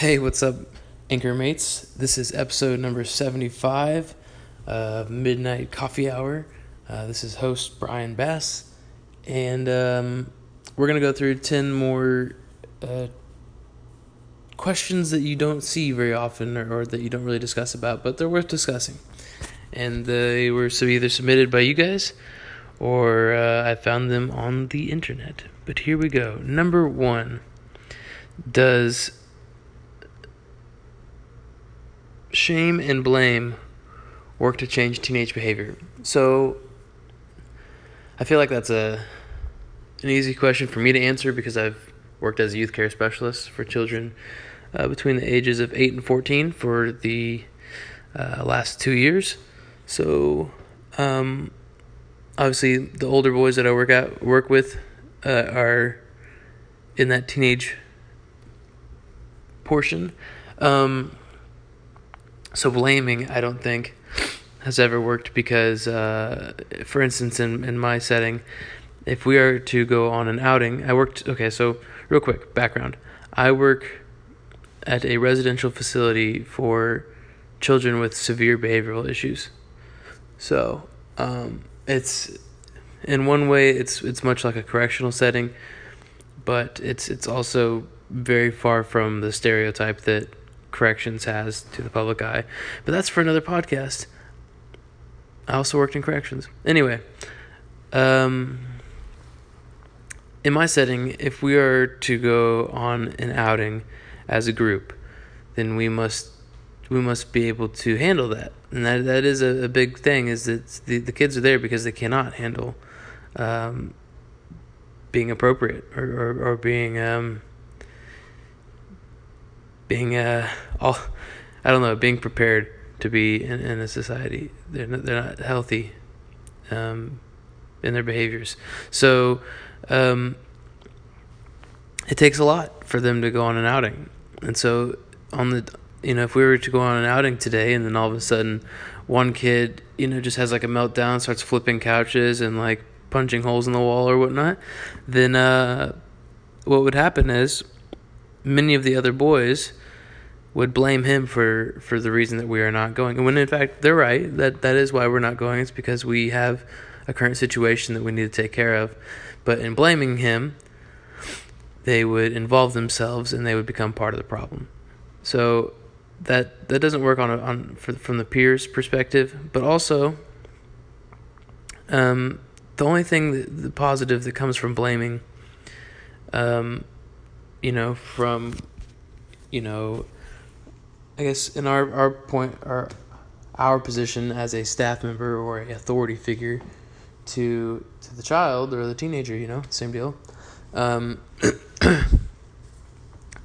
Hey, what's up, Anchor Mates? This is episode number 75 of Midnight Coffee Hour. Uh, this is host Brian Bass, and um, we're going to go through 10 more uh, questions that you don't see very often or, or, that you don't really discuss about, but they're worth discussing. And they were either submitted by you guys or uh, I found them on the internet. But here we go. Number one Does shame and blame work to change teenage behavior? So I feel like that's a an easy question for me to answer because I've worked as a youth care specialist for children uh, between the ages of 8 and 14 for the uh, last two years. So, um, obviously, the older boys that I work at work with uh, are in that teenage portion. Um, so blaming, I don't think, has ever worked because, uh, for instance, in in my setting, if we are to go on an outing, I worked. Okay, so real quick background. I work at a residential facility for children with severe behavioral issues. So um, it's in one way it's it's much like a correctional setting, but it's it's also very far from the stereotype that corrections has to the public eye. But that's for another podcast. I also worked in corrections. Anyway, um, in my setting, if we are to go on an outing as a group, then we must we must be able to handle that. And that that is a, a big thing is that the, the kids are there because they cannot handle um, being appropriate or, or, or being um, being uh, all I don't know being prepared to be in, in a society. They're not, they're not healthy um, in their behaviors. So um, it takes a lot for them to go on an outing, and so on the you know if we were to go on an outing today, and then all of a sudden one kid you know just has like a meltdown, starts flipping couches and like punching holes in the wall or whatnot, then uh, what would happen is many of the other boys would blame him for for the reason that we are not going. And when in fact they're right, that that is why we're not going. It's because we have a current situation that we need to take care of. But in blaming him, they would involve themselves and they would become part of the problem. So that that doesn't work on on for, from the peers perspective, but also um, the only thing that, the positive that comes from blaming um, you know from you know I guess in our our point our our position as a staff member or authority figure to to the child or the teenager, you know, same deal. Um, the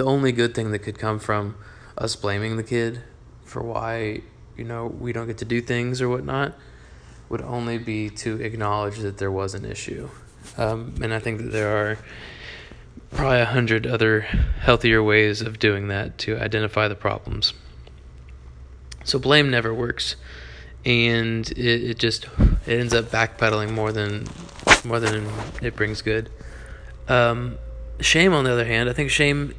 only good thing that could come from us blaming the kid for why you know we don't get to do things or whatnot would only be to acknowledge that there was an issue, um, and I think that there are probably a hundred other healthier ways of doing that to identify the problems. So blame never works, and it, it just it ends up backpedaling more than more than it brings good. Um, shame, on the other hand, I think shame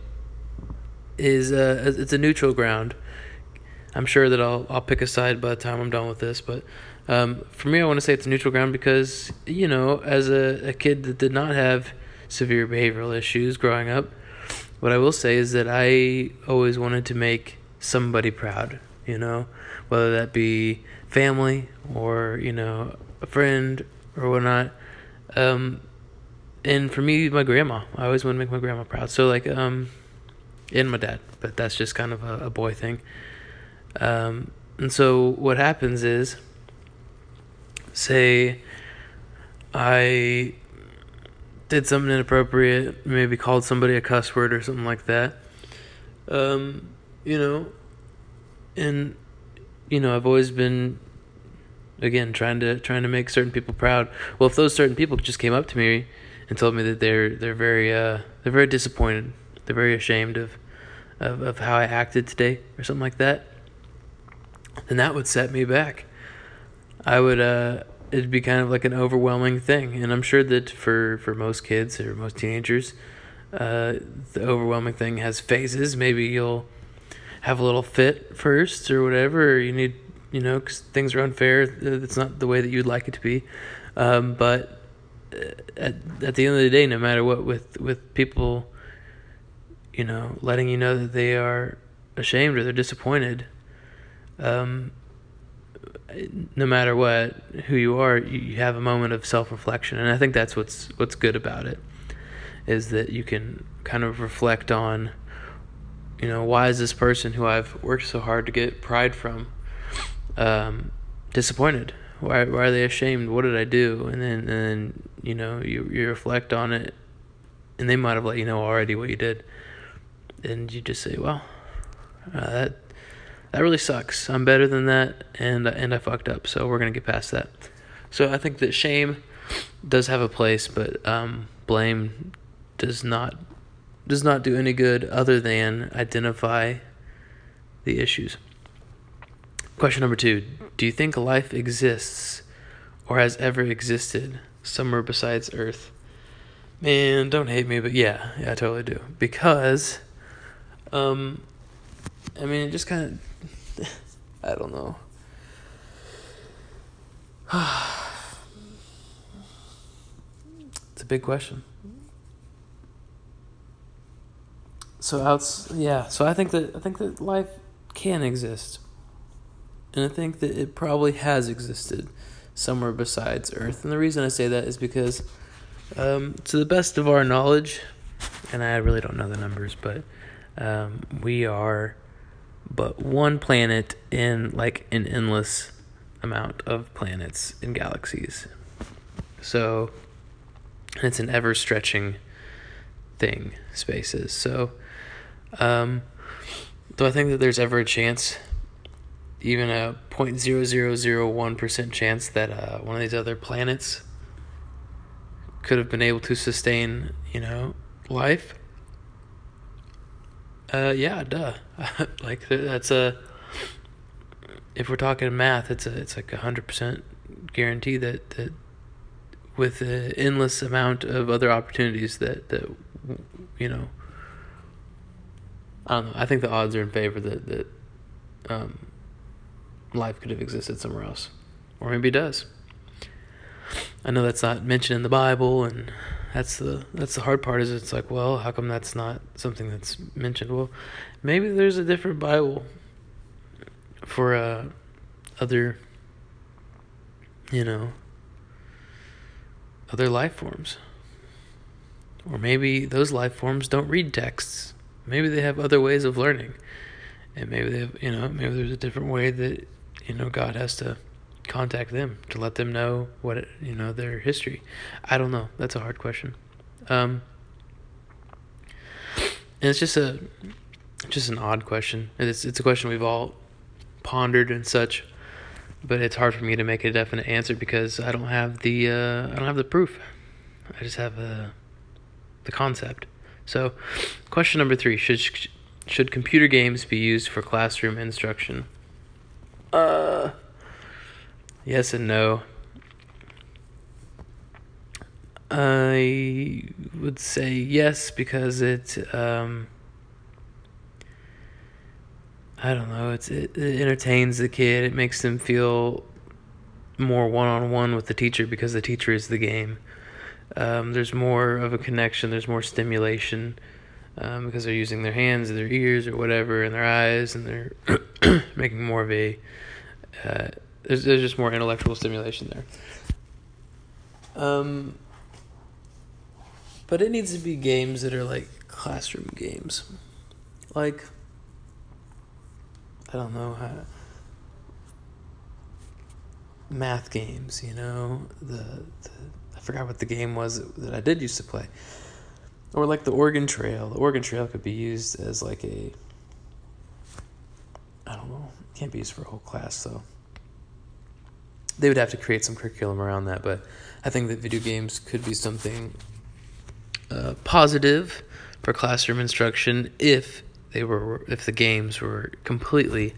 is a, it's a neutral ground. I'm sure that I'll I'll pick a side by the time I'm done with this, but um, for me, I want to say it's a neutral ground because you know, as a, a kid that did not have severe behavioral issues growing up, what I will say is that I always wanted to make somebody proud. You know, whether that be family or you know a friend or whatnot. Um, and for me, my grandma. I always want to make my grandma proud. So like, um, and my dad. But that's just kind of a, a boy thing. Um, and so what happens is, say, I did something inappropriate, maybe called somebody a cuss word or something like that. Um, you know, and you know, I've always been again trying to trying to make certain people proud. Well, if those certain people just came up to me and told me that they're they're very uh, they're very disappointed, they're very ashamed of, of of how I acted today or something like that, then that would set me back. I would uh it'd be kind of like an overwhelming thing, and I'm sure that for for most kids or most teenagers, uh, the overwhelming thing has phases. Maybe you'll have a little fit first or whatever, or you need, you know, cause things are unfair. It's not the way that you'd like it to be. Um, but uh, at, at the end of the day, no matter what, with, with people, you know, letting you know that they are ashamed or they're disappointed, um, no matter what, who you are, you, have a moment of self reflection. And I think that's what's, what's good about it is that you can kind of reflect on, you know, why is this person who I've worked so hard to get pride from um, disappointed? Why, why are they ashamed? What did I do? And then, and then you know, you, you reflect on it, and they might have let you know already what you did. And you just say, well, uh, that that really sucks. I'm better than that, and and I fucked up. So we're gonna get past that. So I think that shame does have a place, but um, blame does not does not do any good other than identify the issues. Question number two Do you think life exists or has ever existed somewhere besides Earth? Man, don't hate me, but yeah, yeah, I totally do. Because, um, I mean, it just kind of, I don't know. it's a big question. So outs yeah, so I think that I think that life can exist. And I think that it probably has existed somewhere besides Earth. And the reason I say that is because um, to the best of our knowledge, and I really don't know the numbers, but um, we are but one planet in like an endless amount of planets and galaxies. So it's an ever stretching thing, spaces. So um, do I think that there's ever a chance, even a 0.0001% chance that uh, one of these other planets could have been able to sustain, you know, life? Uh, yeah, duh. like that's a. If we're talking math, it's a it's like a hundred percent guarantee that that with an endless amount of other opportunities that that you know I don't know. I think the odds are in favor that that um, life could have existed somewhere else, or maybe it does. I know that's not mentioned in the Bible, and that's the that's the hard part. Is it's like, well, how come that's not something that's mentioned? Well, maybe there's a different Bible for uh, other, you know, other life forms, or maybe those life forms don't read texts. Maybe they have other ways of learning. And maybe they have you know maybe there's a different way that you know god has to contact them to let them know what it, you know their history. I don't know. That's a hard question. Um and it's just a just an odd question it's it's a question we've all pondered and such but it's hard for me to make a definite answer because i don't have the uh i don't have the proof i just have uh the concept so, question number three: Should should computer games be used for classroom instruction? Uh, yes and no. I would say yes because it um, I don't know, it's it, it entertains the kid. It makes them feel more one on one with the teacher because the teacher is the game. Um, there's more of a connection. There's more stimulation um, because they're using their hands and their ears or whatever and their eyes and they're making more of a. Uh, there's there's just more intellectual stimulation there. Um, but it needs to be games that are like classroom games, like I don't know how math games. You know the the I forgot what the game was that I did used to play. Or like the Oregon Trail. The Oregon Trail could be used as like a I don't know. Can't be used for a whole class though. They would have to create some curriculum around that, but I think that video games could be something uh, positive for classroom instruction if they were if the games were completely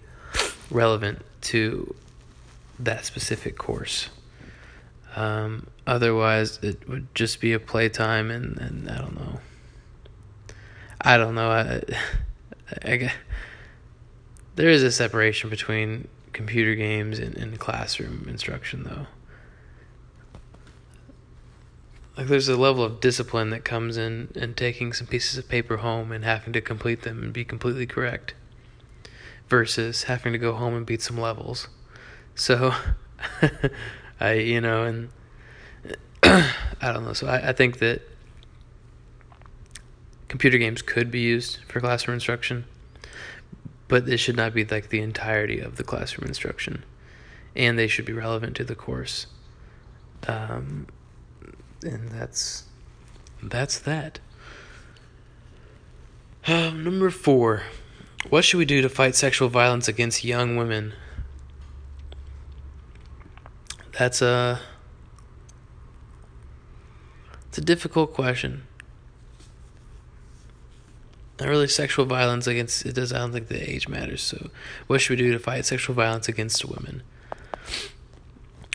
relevant to that specific course. Um, otherwise, it would just be a playtime, and, and I don't know. I don't know. I, I, there is a separation between computer games and, and classroom instruction, though. Like, there's a level of discipline that comes in and taking some pieces of paper home and having to complete them and be completely correct, versus having to go home and beat some levels. So, I, you know, and I don't know. So, I, I think that computer games could be used for classroom instruction but it should not be like the entirety of the classroom instruction, and they should be relevant to the course. Um, and that's that's that. Uh, number four, what should we do to fight sexual violence against young women? That's a it's a difficult question not really sexual violence against it does I don't think the age matters. So what should we do to fight sexual violence against women?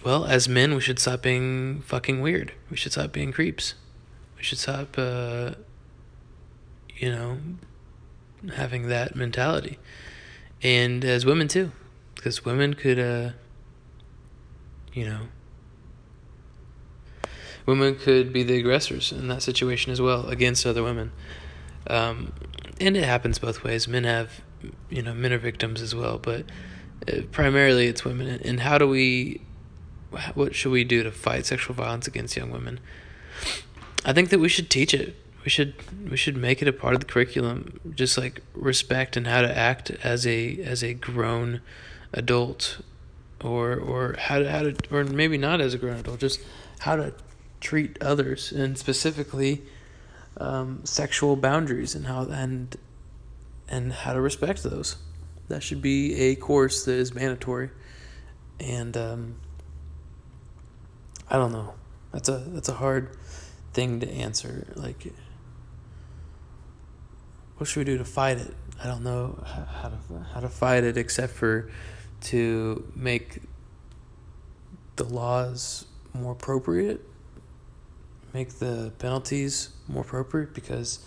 Well, as men, we should stop being fucking weird. We should stop being creeps. We should stop uh you know having that mentality. And as women too, because women could uh you know women could be the aggressors in that situation as well against other women. Um, and it happens both ways. Men have, you know, men are victims as well, but uh, primarily it's women. And how do we, what should we do to fight sexual violence against young women? I think that we should teach it. We should we should make it a part of the curriculum, just like respect and how to act as a as a grown adult, or or how to how to or maybe not as a grown adult, just how to treat others and specifically um, sexual boundaries and how and and how to respect those. That should be a course that is mandatory. And um, I don't know. That's a that's a hard thing to answer. Like, what should we do to fight it? I don't know how to how to fight it except for to make the laws more appropriate make the penalties more appropriate because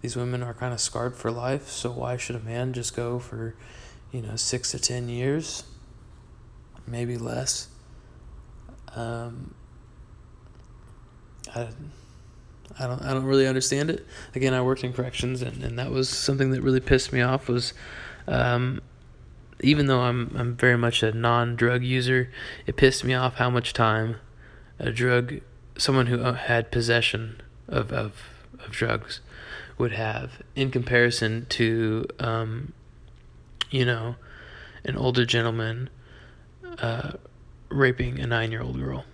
these women are kind of scarred for life. So why should a man just go for, you know, six to ten years, maybe less? Um, I, I don't I don't really understand it. Again, I worked in corrections, and, and that was something that really pissed me off. Was um, even though I'm I'm very much a non drug user, it pissed me off how much time a drug someone who uh, had possession of, of, of drugs would have in comparison to, um, you know, an older gentleman uh, raping a nine year old girl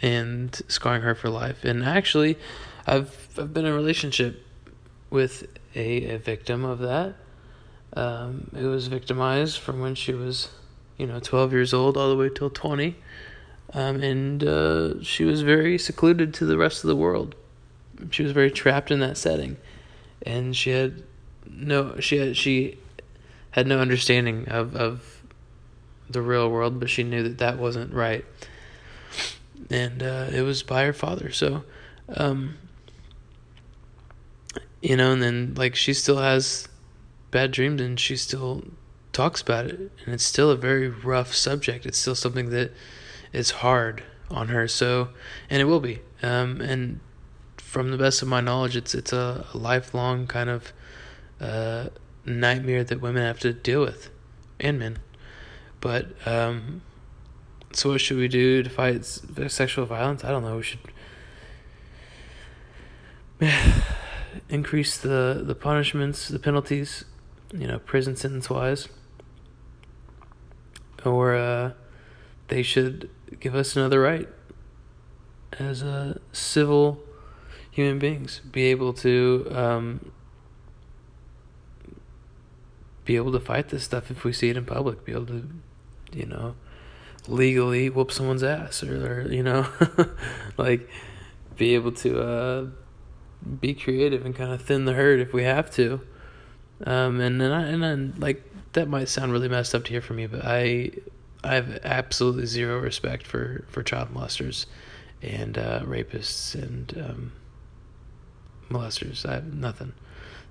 and scarring her for life. And actually, I've, I've been in a relationship with a, a victim of that. Um, who was victimized from when she was, you know, 12 years old all the way till 20 um, and uh, she was very secluded to the rest of the world. She was very trapped in that setting, and she had no she had she had no understanding of of the real world, but she knew that that wasn't right, and uh, it was by her father. So, um, you know, and then like she still has bad dreams, and she still talks about it, and it's still a very rough subject. It's still something that is hard on her. So, and it will be. Um, and from the best of my knowledge, it's it's a, a lifelong kind of uh, nightmare that women have to deal with, and men. But um, so, what should we do to fight sexual violence? I don't know. We should increase the the punishments, the penalties, you know, prison sentence wise, or uh, they should give us another right as a civil human beings, be able to um, be able to fight this stuff if we see it in public, be able to, you know, legally whoop someone's ass or, or you know, like be able to uh, be creative and kind of thin the herd if we have to. Um, and then I, and then like that might sound really messed up to hear from me, but I I have absolutely zero respect for, for child molesters and uh, rapists and um, molesters. I have nothing.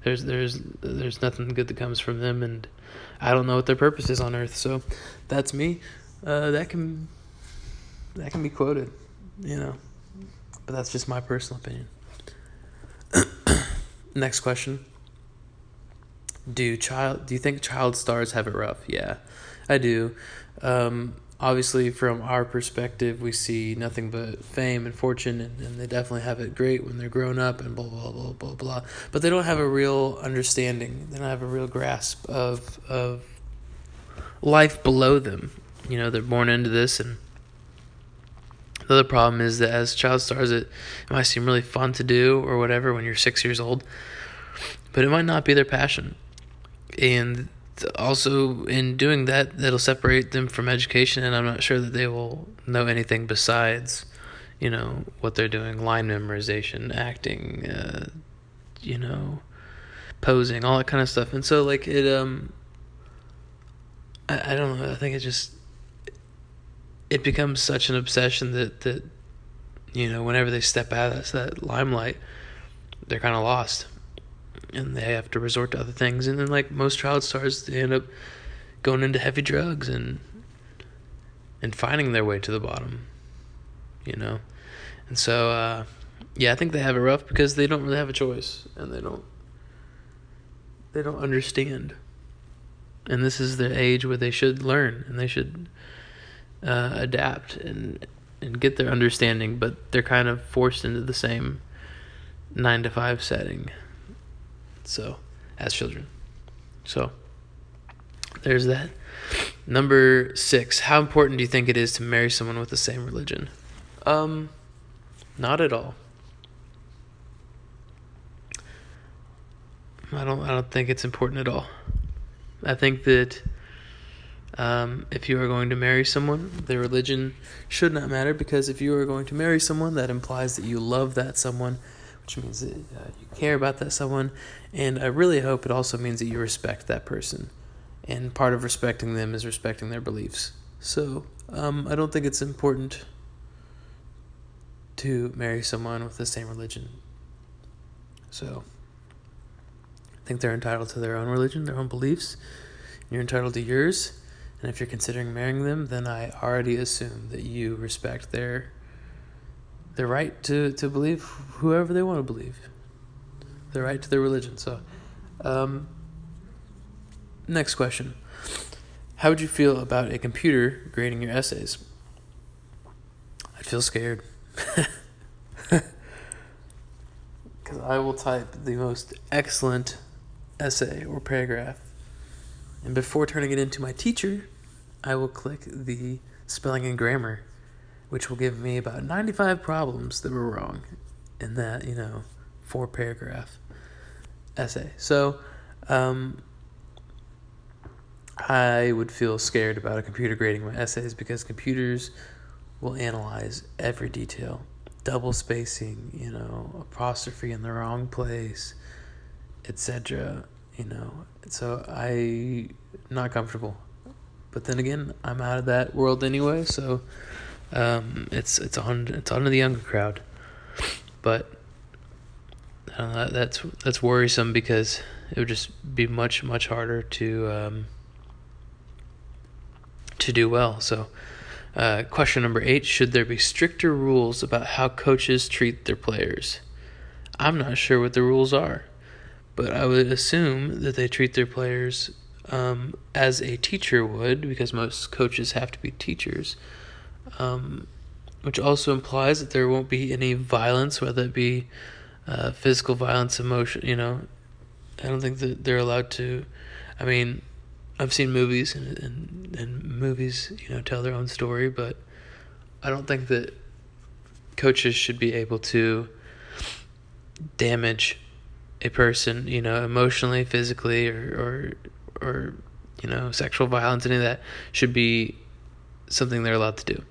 There's there's there's nothing good that comes from them, and I don't know what their purpose is on earth. So that's me. Uh, that can that can be quoted, you know, but that's just my personal opinion. Next question. Do child do you think child stars have it rough? Yeah, I do. Um, obviously, from our perspective, we see nothing but fame and fortune, and, and they definitely have it great when they're grown up and blah blah blah blah blah. But they don't have a real understanding. They don't have a real grasp of of life below them. You know, they're born into this, and the other problem is that as child stars, it, it might seem really fun to do or whatever when you're six years old, but it might not be their passion. And also, in doing that, that'll separate them from education, and I'm not sure that they will know anything besides, you know, what they're doing line memorization, acting, uh, you know, posing, all that kind of stuff. And so, like, it, um, I, I don't know. I think it just it becomes such an obsession that that you know whenever they step out of that limelight, they're kind of lost, and they have to resort to other things. And then like most child stars, they end up going into heavy drugs and and finding their way to the bottom. You know, and so uh, yeah, I think they have it rough because they don't really have a choice, and they don't they don't understand and this is the age where they should learn and they should uh, adapt and and get their understanding, but they're kind of forced into the same nine to five setting. So, as children, so there's that. Number six, how important do you think it is to marry someone with the same religion? Um, not at all. I don't. I don't think it's important at all. I think that um, if you are going to marry someone, their religion should not matter because if you are going to marry someone, that implies that you love that someone, which means that uh, you care about that someone. And I really hope it also means that you respect that person. And part of respecting them is respecting their beliefs. So um, I don't think it's important to marry someone with the same religion. So I think they're entitled to their own religion, their own beliefs. You're entitled to yours. And if you're considering marrying them, then I already assume that you respect their their right to, to believe whoever they want to believe. Their right to their religion. So um, next question. How would you feel about a computer grading your essays? I'd feel scared. Because I will type the most excellent essay or paragraph. And before turning it into my teacher, I will click the spelling and grammar, which will give me about 95 problems that were wrong in that, you know, four paragraph essay. So, um, I would feel scared about a computer grading my essays because computers will analyze every detail double spacing, you know, apostrophe in the wrong place, etc. You know, so I not comfortable. But then again, I'm out of that world anyway, so um, it's it's on it's to the younger crowd. But know, that's that's worrisome because it would just be much much harder to um, to do well. So, uh, question number eight: Should there be stricter rules about how coaches treat their players? I'm not sure what the rules are but I would assume that they treat their players um, as a teacher would, because most coaches have to be teachers. Um, which also implies that there won't be any violence, whether it be uh, physical violence, emotion. You know, I don't think that they're allowed to. I mean, I've seen movies and, and and movies, you know, tell their own story, but I don't think that coaches should be able to damage a person, you know, emotionally, physically, or or or you know, sexual violence, any of that should be something they're allowed to do.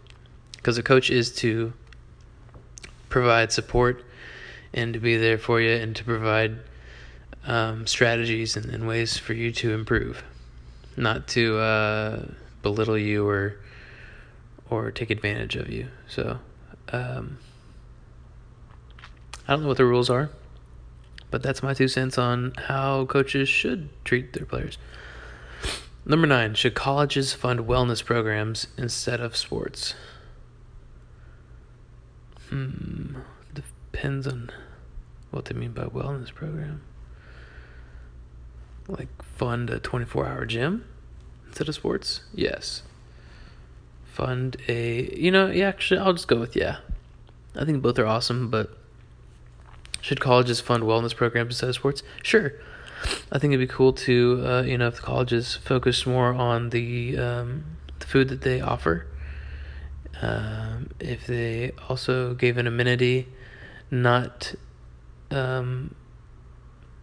Because a coach is to provide support and to be there for you and to provide um, strategies and, and, ways for you to improve, not to uh, belittle you or or take advantage of you. So um, I don't know what the rules are But that's my two cents on how coaches should treat their players. Number nine, should colleges fund wellness programs instead of sports? Hmm, depends on what they mean by wellness program. Like fund a 24 hour gym instead of sports? Yes. Fund a, you know, yeah, actually, I'll just go with yeah. I think both are awesome, but should colleges fund wellness programs instead of sports? Sure. I think it'd be cool to, uh, you know, if the colleges focused more on the um, the food that they offer. Um, if they also gave an amenity, not um,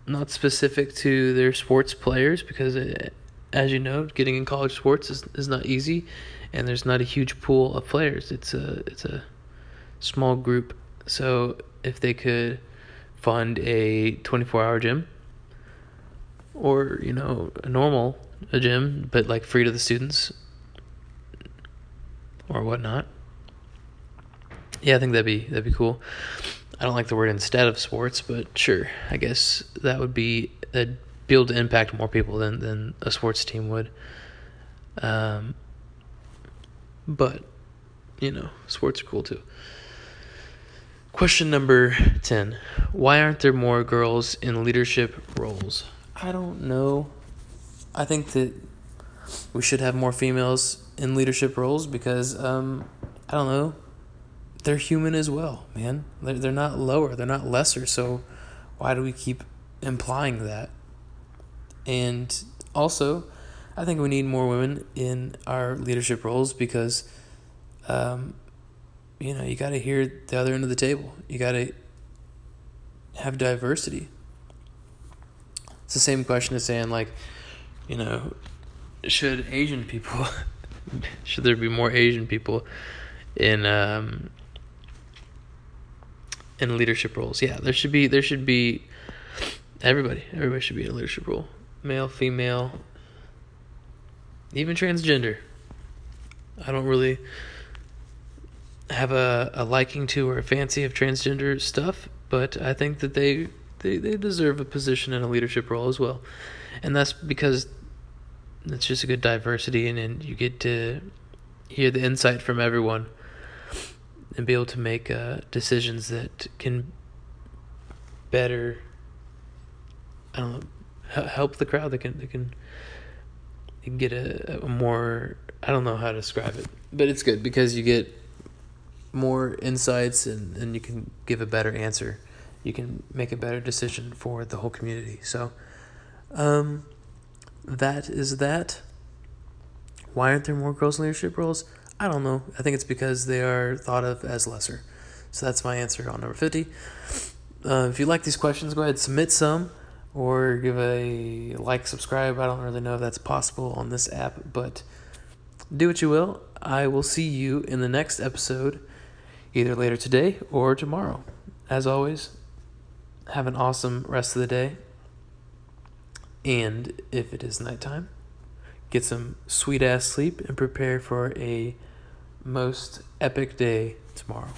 not specific to their sports players, because it, as you know, getting in college sports is, is not easy, and there's not a huge pool of players. It's a it's a small group. So if they could fund a 24 hour gym? Or you know a normal a gym but like free to the students? Or whatnot? Yeah i think that'd be that'd be cool. I don't like the word instead of sports but sure i guess that would be a be able to impact more people than than a sports team would. Um but you know sports are cool too question number 10 why aren't there more girls in leadership roles I don't know. I think that we should have more females in leadership roles because um, I don't know. They're human as well, man. They're they're not lower. They're not lesser. So why do we keep implying that? And also, I think we need more women in our leadership roles because, um, you know, you got to hear the other end of the table. You got to have diversity it's the same question as saying like, you know, should Asian people should there be more Asian people in um in leadership roles? Yeah, there should be there should be everybody. Everybody should be in a leadership role. Male, female, even transgender. I don't really have a, a liking to or a fancy of transgender stuff, but I think that they they, they deserve a position in a leadership role as well. And that's because it's just a good diversity and, and you get to hear the insight from everyone and be able to make uh, decisions that can better I don't know help the crowd. They can they can can get a, a more I don't know how to describe it, but it's good because you get more insights and, and you can give a better answer you can make a better decision for the whole community. So, um, that is that. Why aren't there more girls in leadership roles? I don't know. I think it's because they are thought of as lesser. So that's my answer on number 50. Uh, if you like these questions, go ahead submit some or give a like, subscribe. I don't really know if that's possible on this app, but do what you will. I will see you in the next episode, either later today or tomorrow. As always, have an awesome rest of the day. And if it is nighttime, get some sweet ass sleep and prepare for a most epic day tomorrow.